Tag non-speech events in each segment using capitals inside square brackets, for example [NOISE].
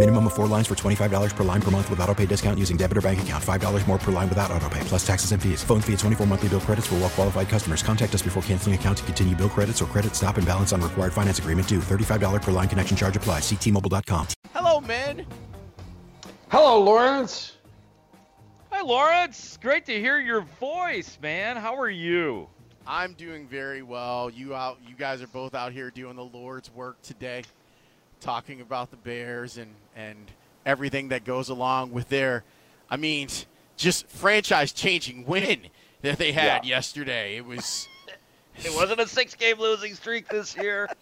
Minimum of four lines for $25 per line per month with auto pay discount using debit or bank account. $5 more per line without auto pay, plus taxes and fees. Phone fee at 24 monthly bill credits for well qualified customers. Contact us before canceling account to continue bill credits or credit stop and balance on required finance agreement due. $35 per line connection charge applies. Ctmobile.com. Hello, men. Hello, Lawrence. Hi, Lawrence. Great to hear your voice, man. How are you? I'm doing very well. You out you guys are both out here doing the Lord's work today, talking about the Bears and and everything that goes along with their I mean, just franchise changing win that they had Yeah. yesterday. It was [LAUGHS] It wasn't a six game losing streak this year. [LAUGHS]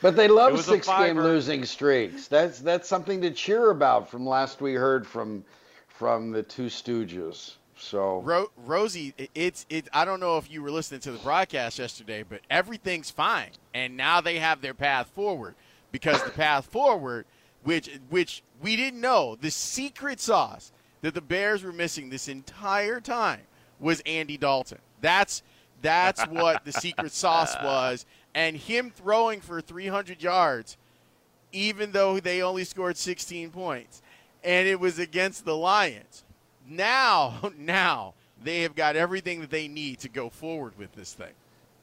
But they love six-game losing streaks. That's that's something to cheer about. From last we heard from from the two Stooges. So Ro- Rosie, it's it. I don't know if you were listening to the broadcast yesterday, but everything's fine, and now they have their path forward because the path forward, which which we didn't know, the secret sauce that the Bears were missing this entire time was Andy Dalton. That's that's what the secret sauce [LAUGHS] was, and him throwing for 300 yards, even though they only scored 16 points, and it was against the Lions now, [LAUGHS] now they have got everything that they need to go forward with this thing.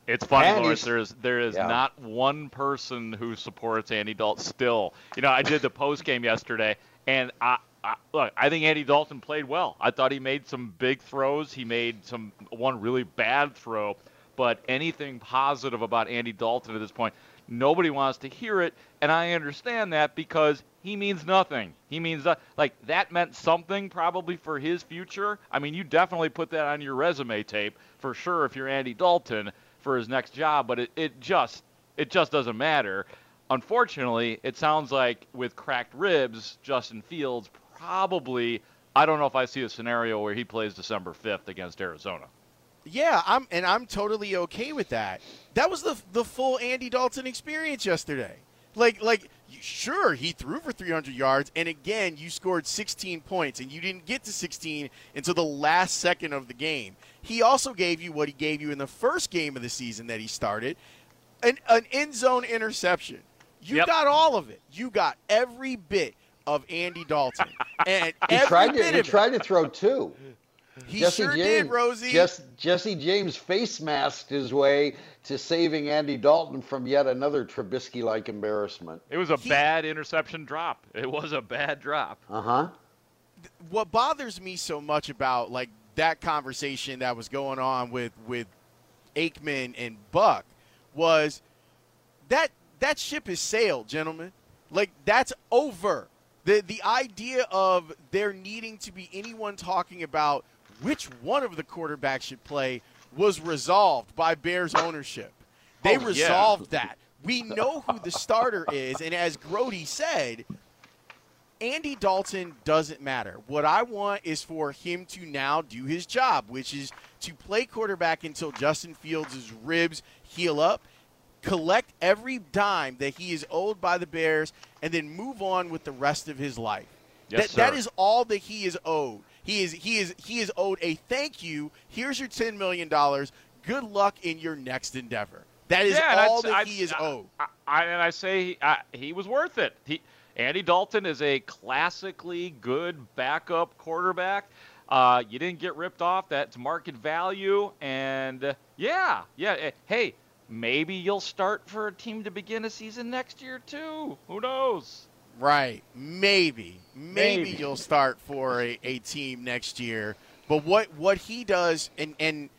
It's funny, And Lawrence. There is there is Yeah. not one person who supports Andy Dalton still. You know, I did the post game yesterday, and I, I look. I think Andy Dalton played well. I thought he made some big throws. He made some one really bad throw, but anything positive about Andy Dalton at this point, nobody wants to hear it, and I understand that because he means nothing. He means that like that meant something probably for his future. I mean, you definitely put that on your resume tape for sure if you're Andy Dalton for his next job, but it, it just it just doesn't matter. Unfortunately, it sounds like with cracked ribs, Justin Fields probably I don't know if I see a scenario where he plays December 5th against Arizona. Yeah, I'm and I'm totally okay with that. That was the the full Andy Dalton experience yesterday. Like like sure he threw for 300 yards and again you scored 16 points and you didn't get to 16 until the last second of the game. He also gave you what he gave you in the first game of the season that he started, an an end zone interception. You Yep. got all of it. You got every bit of Andy Dalton. [LAUGHS] And he tried to he tried to throw two. He Jesse sure James, did, Rosie. Jess, Jesse James face masked his way to saving Andy Dalton from yet another Trubisky-like embarrassment. It was a He- bad interception drop. It was a bad drop. Uh huh. what bothers me so much about like that conversation that was going on with with Aikman and Buck was that that ship has sailed, gentlemen. Like that's over. The the idea of there needing to be anyone talking about which one of the quarterbacks should play was resolved by Bears ownership. They Oh, yeah. resolved that. We [LAUGHS] know who the starter is, and as Grote said, Andy Dalton doesn't matter. What I want is for him to now do his job, which is to play quarterback until Justin Fields' ribs heal up, collect every dime that he is owed by the Bears, and then move on with the rest of his life. Yes, that, that is all that he is owed. He is he is he is owed a thank you. Here's your ten million dollars. Good luck in your next endeavor. That is Yeah, all that I- he is I- owed. I, I, and I say he, I, he was worth it. He, Andy Dalton is a classically good backup quarterback. Uh, you didn't get ripped off. That's market value. And uh, yeah, yeah. eh, Hey, maybe you'll start for a team to begin a season next year too. Who knows? Right. Maybe. Maybe, Maybe. you'll start for a, a team next year. But what what he does and and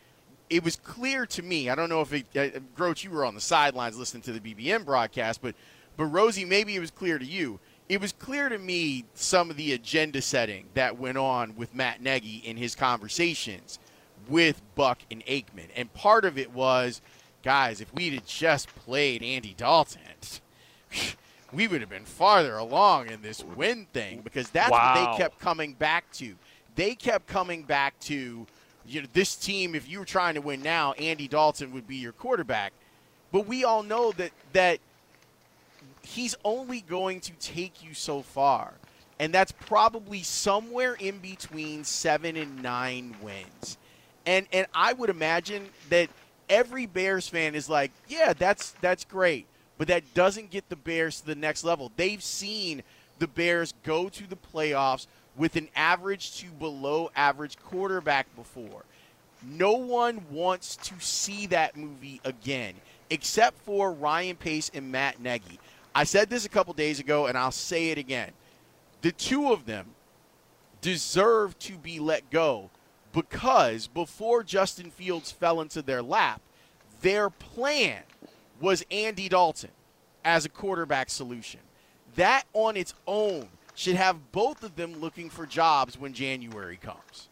it was clear to me. I don't know if it, uh, Groach, you were on the sidelines listening to the BBM broadcast, but but Rosie, maybe it was clear to you. it was clear to me some of the agenda setting that went on with Matt Nagy in his conversations with Buck and Aikman. And part of it was, guys, if we'd have just played Andy Dalton, [LAUGHS] we would have been farther along in this win thing because that's wow. what they kept coming back to. They kept coming back to, you know, this team. If you were trying to win now, Andy Dalton would be your quarterback. But we all know that that he's only going to take you so far. And that's probably somewhere in between seven and nine wins. And and I would imagine that every Bears fan is like, yeah, that's that's great, but that doesn't get the Bears to the next level. They've seen the Bears go to the playoffs with an average to below average quarterback before. No one wants to see that movie again, except for Ryan Pace and Matt Nagy. I said this a couple days ago, and I'll say it again. The two of them deserve to be let go because before Justin Fields fell into their lap, their plan was Andy Dalton as a quarterback solution. That on its own should have both of them looking for jobs when January comes.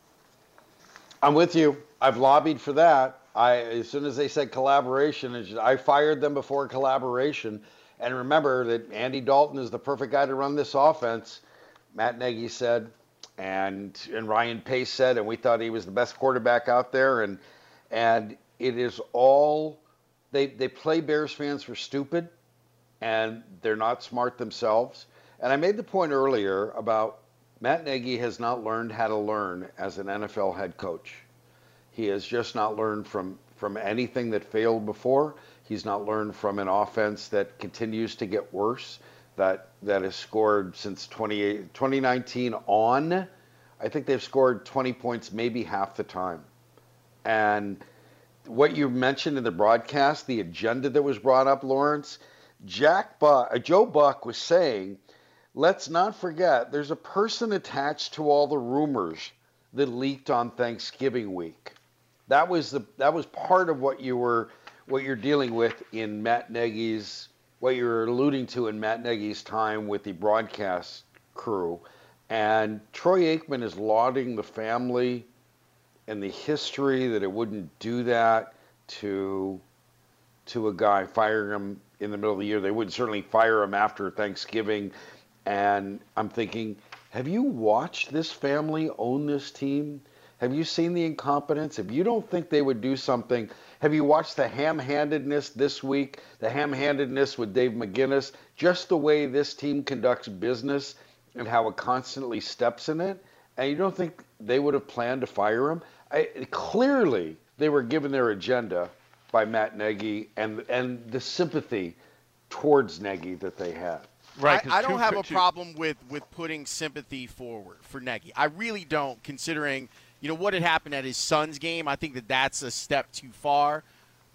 I'm with you. I've lobbied for that. I as soon as they said collaboration, I fired them before collaboration. And remember that Andy Dalton is the perfect guy to run this offense. Matt Nagy said, and and Ryan Pace said, and we thought he was the best quarterback out there. And and it is all they they play Bears fans for stupid, and they're not smart themselves. And I made the point earlier about Matt Nagy has not learned how to learn as an NFL head coach. He has just not learned from from anything that failed before. He's not learned from an offense that continues to get worse, that that has scored since 2019 on. I think they've scored 20 points maybe half the time. And what you mentioned in the broadcast, the agenda that was brought up, Lawrence, Jack Buck, uh, Joe Buck was saying, let's not forget there's a person attached to all the rumors that leaked on Thanksgiving week. That was the that was part of what you were what you're dealing with in Matt Nagy's, what you're alluding to in Matt Nagy's time with the broadcast crew. And Troy Aikman is lauding the family and the history that it wouldn't do that to to a guy, firing him in the middle of the year. They would certainly fire him after Thanksgiving. And I'm thinking, have you watched this family own this team? Have you seen the incompetence? If you don't think they would do something have you watched the ham handedness this week? The ham handedness with Dave McGinnis? Just the way this team conducts business and how it constantly steps in it? And you don't think they would have planned to fire him? I, clearly, they were given their agenda by Matt Nagy and, and the sympathy towards Nagy that they had. Right. I, I don't have a problem with, with putting sympathy forward for Nagy. I really don't, considering – you know, what had happened at his son's game, I think that that's a step too far.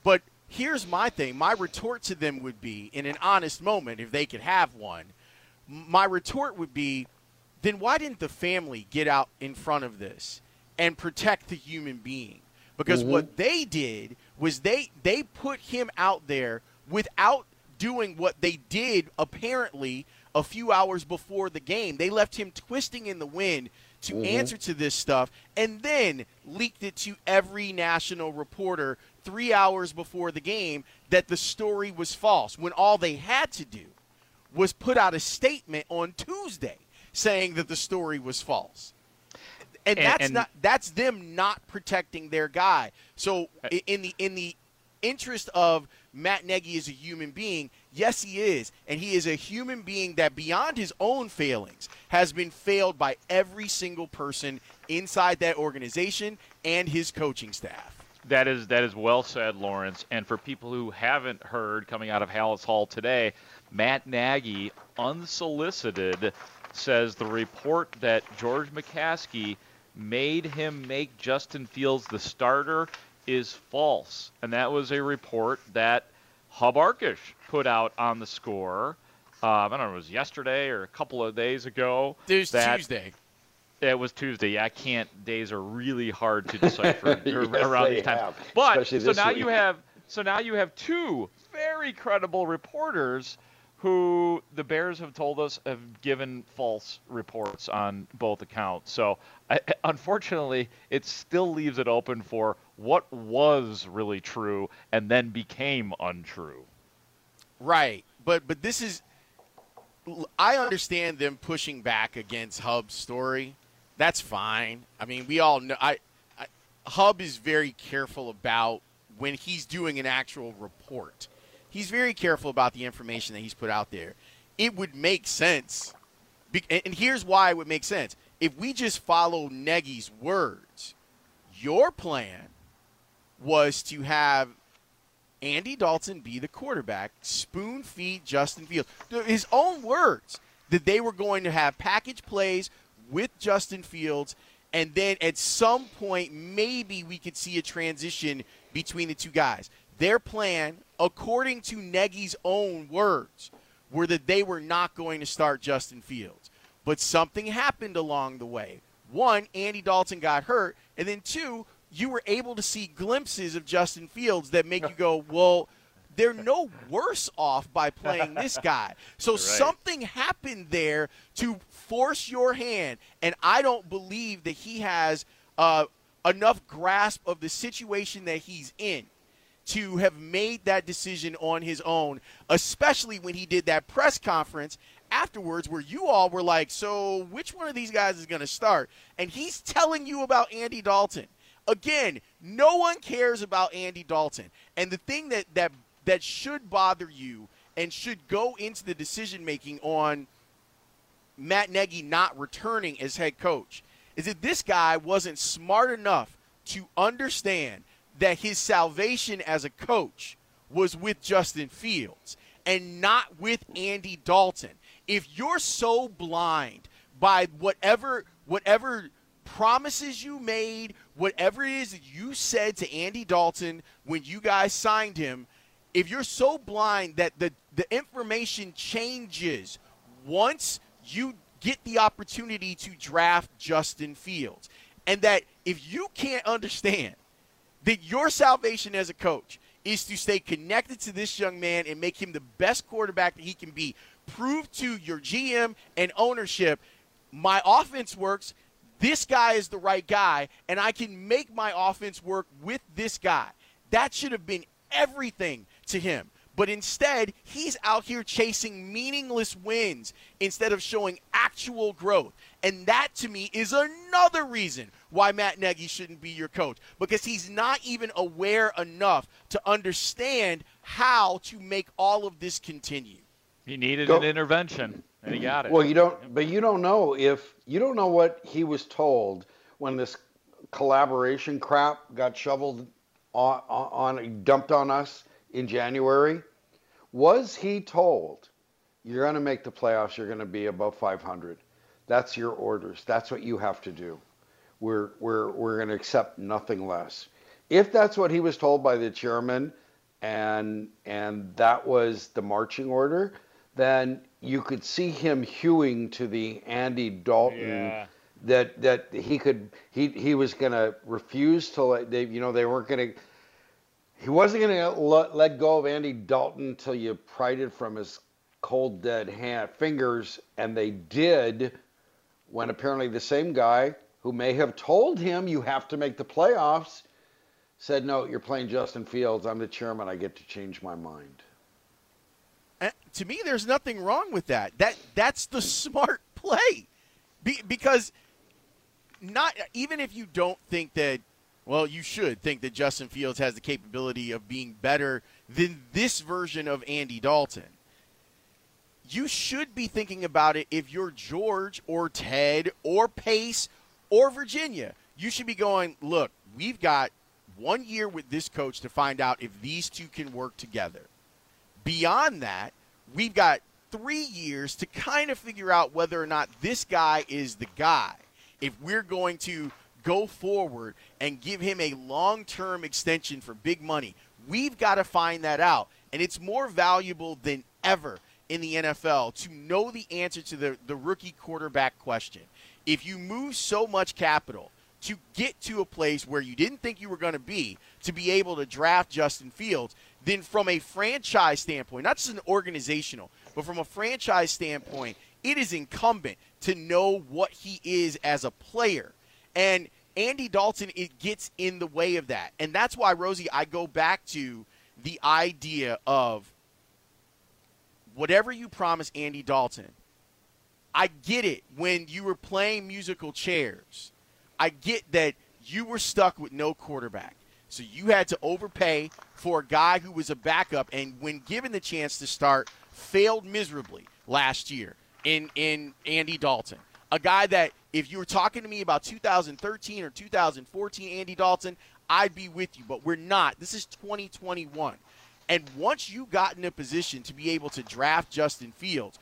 But here's my thing my retort to them would be, in an honest moment, if they could have one, my retort would be, then why didn't the family get out in front of this and protect the human being? Because mm-hmm. what they did was they they put him out there without doing what they did apparently a few hours before the game. They left him twisting in the wind to mm-hmm. answer to this stuff and then leaked it to every national reporter three hours before the game that the story was false when all they had to do was put out a statement on Tuesday saying that the story was false. And, and that's and, not that's them not protecting their guy. So uh, in the in the interest of Matt Nagy as a human being, Yes, he is. And he is a human being that, beyond his own failings, has been failed by every single person inside that organization and his coaching staff. That is that is well said, Lawrence. And for people who haven't heard coming out of Halas Hall today, Matt Nagy, unsolicited, says the report that George McCaskey made him make Justin Fields the starter is false. And that was a report that Hub Arkush put out on the score. Um, I don't know, it was yesterday or a couple of days ago. It was Tuesday. It was Tuesday. Yeah, I can't. Days are really hard to decipher [LAUGHS] yes, around these times. Have, but so now week. you have so now you have two very credible reporters who the Bears have told us have given false reports on both accounts. So, I, [LAUGHS] unfortunately, it still leaves it open for what was really true and then became untrue. Right, but but this is. I understand them pushing back against Hub's story. That's fine. I mean, we all know. I, I Hub is very careful about when he's doing an actual report he's very careful about the information that he's put out there. It would make sense, and here's why it would make sense. If we just follow Nagy's words, your plan was to have Andy Dalton be the quarterback, spoon feed Justin Fields. His own words that they were going to have package plays with Justin Fields, and then at some point, maybe we could see a transition between the two guys. Their plan according to Nagy's own words, were that they were not going to start Justin Fields. But something happened along the way. One, Andy Dalton got hurt, and then two, you were able to see glimpses of Justin Fields that make you go, [LAUGHS] well, they're no worse off by playing this [LAUGHS] guy. So right. something happened there to force your hand, and I don't believe that he has uh, enough grasp of the situation that he's in to have made that decision on his own, especially when he did that press conference afterwards where you all were like, so which one of these guys is going to start? And he's telling you about Andy Dalton. Again, no one cares about Andy Dalton. And the thing that that that should bother you and should go into the decision making on Matt Nagy not returning as head coach is that this guy wasn't smart enough to understand that his salvation as a coach was with Justin Fields and not with Andy Dalton. If you're so blind by whatever whatever promises you made, whatever it is that you said to Andy Dalton when you guys signed him, if you're so blind that the the information changes once you get the opportunity to draft Justin Fields and that if you can't understand that your salvation as a coach is to stay connected to this young man and make him the best quarterback that he can be. Prove to your GM and ownership my offense works. This guy is the right guy, and I can make my offense work with this guy. That should have been everything to him. But instead, he's out here chasing meaningless wins instead of showing actual growth. And that to me is another reason why Matt Nagy shouldn't be your coach because he's not even aware enough to understand how to make all of this continue. He needed Go. an intervention and he got it. Well, you don't but you don't know if you don't know what he was told when this collaboration crap got shoveled on, on dumped on us in January was he told, you're going to make the playoffs, you're going to be above 500? That's your orders. That's what you have to do. We're, we're, we're going to accept nothing less. If that's what he was told by the chairman and, and that was the marching order, then you could see him hewing to the Andy Dalton yeah. that that he could he he was going to refuse to let they you know they weren't going to he wasn't going to let, let go of Andy Dalton until you pried it from his cold, dead hand, fingers, and they did when apparently the same guy who may have told him you have to make the playoffs said, No, you're playing Justin Fields. I'm the chairman. I get to change my mind. To me, there's nothing wrong with that. That That's the smart [LAUGHS] play. Be, because not even if you don't think that well, you should think that Justin Fields has the capability of being better than this version of Andy Dalton. You should be thinking about it if you're George or Ted or Pace or Virginia. You should be going, look, we've got one year with this coach to find out if these two can work together. Beyond that, we've got three years to kind of figure out whether or not this guy is the guy. If we're going to go forward and give him a long term extension for big money. We've got to find that out. And it's more valuable than ever in the NFL to know the answer to the, the rookie quarterback question. If you move so much capital to get to a place where you didn't think you were going to be to be able to draft Justin Fields, then from a franchise standpoint, not just an organizational, But from a franchise standpoint, it is incumbent to know what he is as a player. And Andy Dalton, it gets in the way of that. And that's why, Rosie, I go back to the idea of whatever you promise Andy Dalton, I get it when you were playing musical chairs. I get that you were stuck with no quarterback. So you had to overpay for a guy who was a backup and when given the chance to start failed miserably last year in in Andy Dalton. A guy that if you were talking to me about 2013 or 2014 Andy Dalton, I'd be with you, but we're not. This is 2021. And once you got in a position to be able to draft Justin Fields,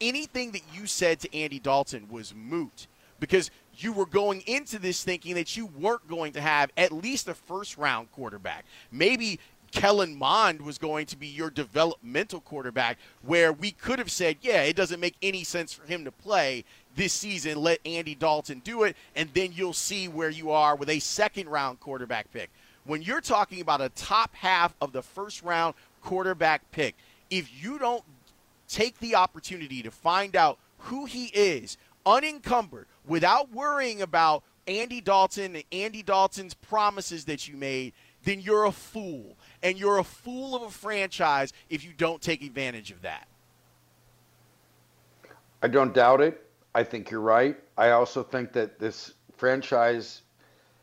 anything that you said to Andy Dalton was moot because you were going into this thinking that you weren't going to have at least a first round quarterback. Maybe Kellen Mond was going to be your developmental quarterback, where we could have said, yeah, it doesn't make any sense for him to play this season. Let Andy Dalton do it, and then you'll see where you are with a second round quarterback pick when you're talking about a top half of the first round quarterback pick, if you don't take the opportunity to find out who he is, unencumbered, without worrying about Andy Dalton and Andy Dalton's promises that you made, then you're a fool. And you're a fool of a franchise if you don't take advantage of that. I don't doubt it. I think you're right. I also think that this franchise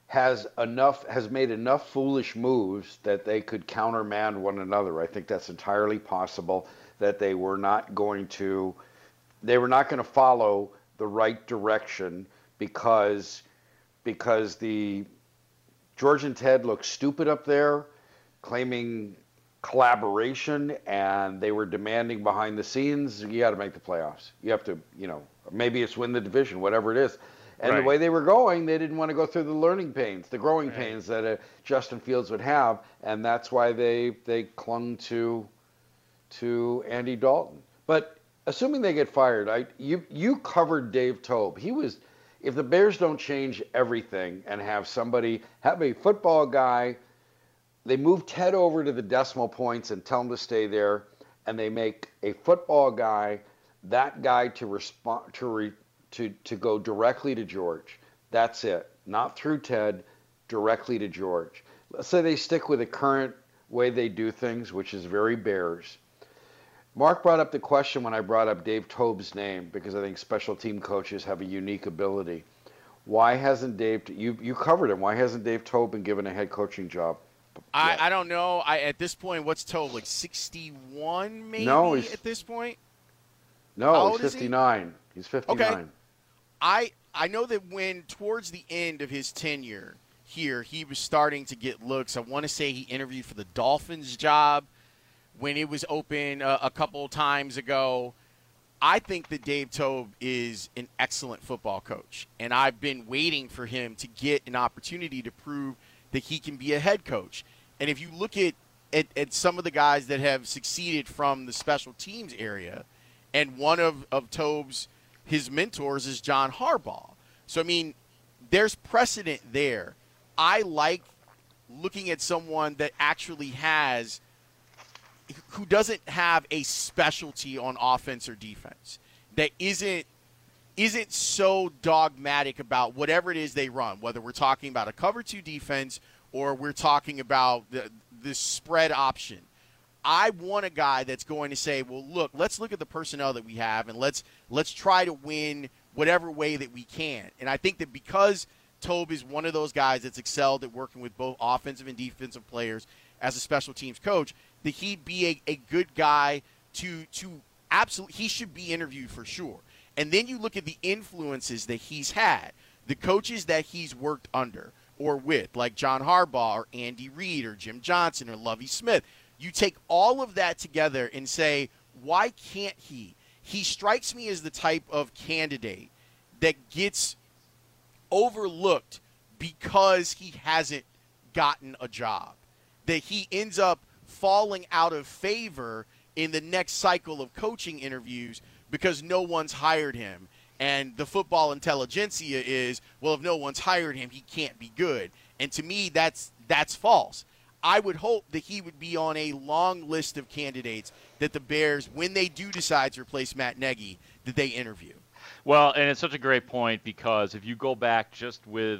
has enough has made enough foolish moves that they could countermand one another. I think that's entirely possible that they were not going to they were not going to follow the right direction because because the George and Ted look stupid up there claiming collaboration and they were demanding behind the scenes you got to make the playoffs. You have to, you know, maybe it's win the division, whatever it is. And right. the way they were going, they didn't want to go through the learning pains, the growing right. pains that uh, Justin Fields would have, and that's why they they clung to to Andy Dalton. But assuming they get fired, I you you covered Dave Toub. He was if the Bears don't change everything and have somebody have a football guy, they move Ted over to the decimal points and tell him to stay there, and they make a football guy that guy to respond to re, to, to go directly to George. That's it. Not through Ted, directly to George. Let's say they stick with the current way they do things, which is very Bears. Mark brought up the question when I brought up Dave Toub's name because I think special team coaches have a unique ability. Why hasn't Dave? You you covered him. Why hasn't Dave Toub been given a head coaching job? I, I don't know. I at this point, what's Toub like? Sixty one, maybe. No, at this point. No, he's fifty nine. He? He's fifty nine. Okay. I I know that when towards the end of his tenure here, he was starting to get looks. I want to say he interviewed for the Dolphins job when it was open a, a couple times ago. I think that Dave Toub is an excellent football coach, and I've been waiting for him to get an opportunity to prove that he can be a head coach. And if you look at, at, at some of the guys that have succeeded from the special teams area, and one of, of Toub's his mentors is John Harbaugh. So, I mean, there's precedent there. I like looking at someone that actually has, who doesn't have a specialty on offense or defense, that isn't isn't so dogmatic about whatever it is they run, whether we're talking about a cover two defense or we're talking about the, the spread option. I want a guy that's going to say, "Well, look, let's look at the personnel that we have and let's let's try to win whatever way that we can." And I think that because Toub is one of those guys that's excelled at working with both offensive and defensive players as a special teams coach, that he'd be a, a good guy to to absolutely he should be interviewed for sure. And then you look at the influences that he's had, the coaches that he's worked under or with, like John Harbaugh or Andy Reid or Jim Johnson or Lovie Smith. You take all of that together and say, why can't he? He strikes me as the type of candidate that gets overlooked because he hasn't gotten a job. That he ends up falling out of favor in the next cycle of coaching interviews because no one's hired him. And the football intelligentsia is, well, if no one's hired him, he can't be good. And to me, that's that's false. I would hope that he would be on a long list of candidates that the Bears, when they do decide to replace Matt Nagy, that they interview. Well, and it's such a great point because if you go back just with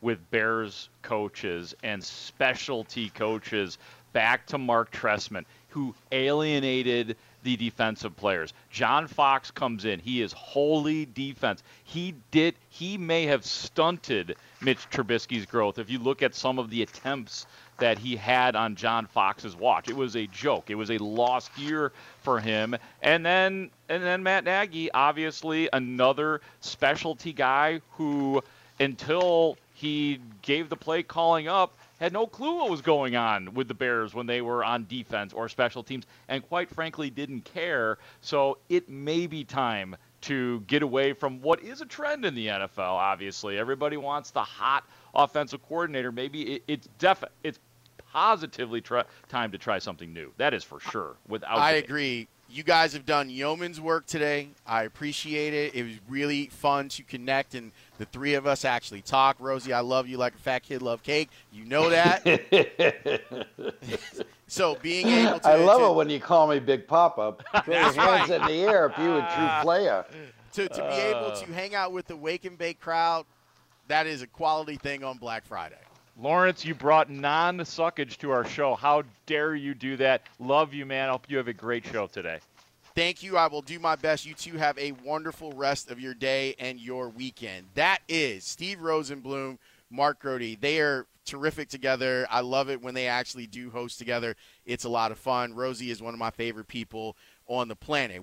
with Bears coaches and specialty coaches back to Mark Trestman, who alienated the defensive players. John Fox comes in. He is wholly defense. He did he may have stunted Mitch Trubisky's growth if you look at some of the attempts that he had on John Fox's watch. It was a joke. It was a lost year for him. And then and then Matt Nagy, obviously another specialty guy who until he gave the play calling up had no clue what was going on with the Bears when they were on defense or special teams, and quite frankly didn't care. So it may be time to get away from what is a trend in the NFL. Obviously, everybody wants the hot offensive coordinator. Maybe it, it's def it's positively try, time to try something new. That is for sure. Without I agree. You guys have done yeoman's work today. I appreciate it. It was really fun to connect and the three of us actually talk. Rosie, I love you like a fat kid love cake. You know that. [LAUGHS] so being able to I love to, it when you call me Big Papa. [LAUGHS] Put your hands right. in the air if you a true ah. player. to, to be able to uh. hang out with the wake and bake crowd, that is a quality thing on Black Friday. Lawrence, you brought non-suckage to our show. How dare you do that? Love you, man. Hope you have a great show today. Thank you. I will do my best. You two have a wonderful rest of your day and your weekend. That is Steve Rosenbloom, Mark Grote. They are terrific together. I love it when they actually do host together. It's a lot of fun. Rosie is one of my favorite people on the planet.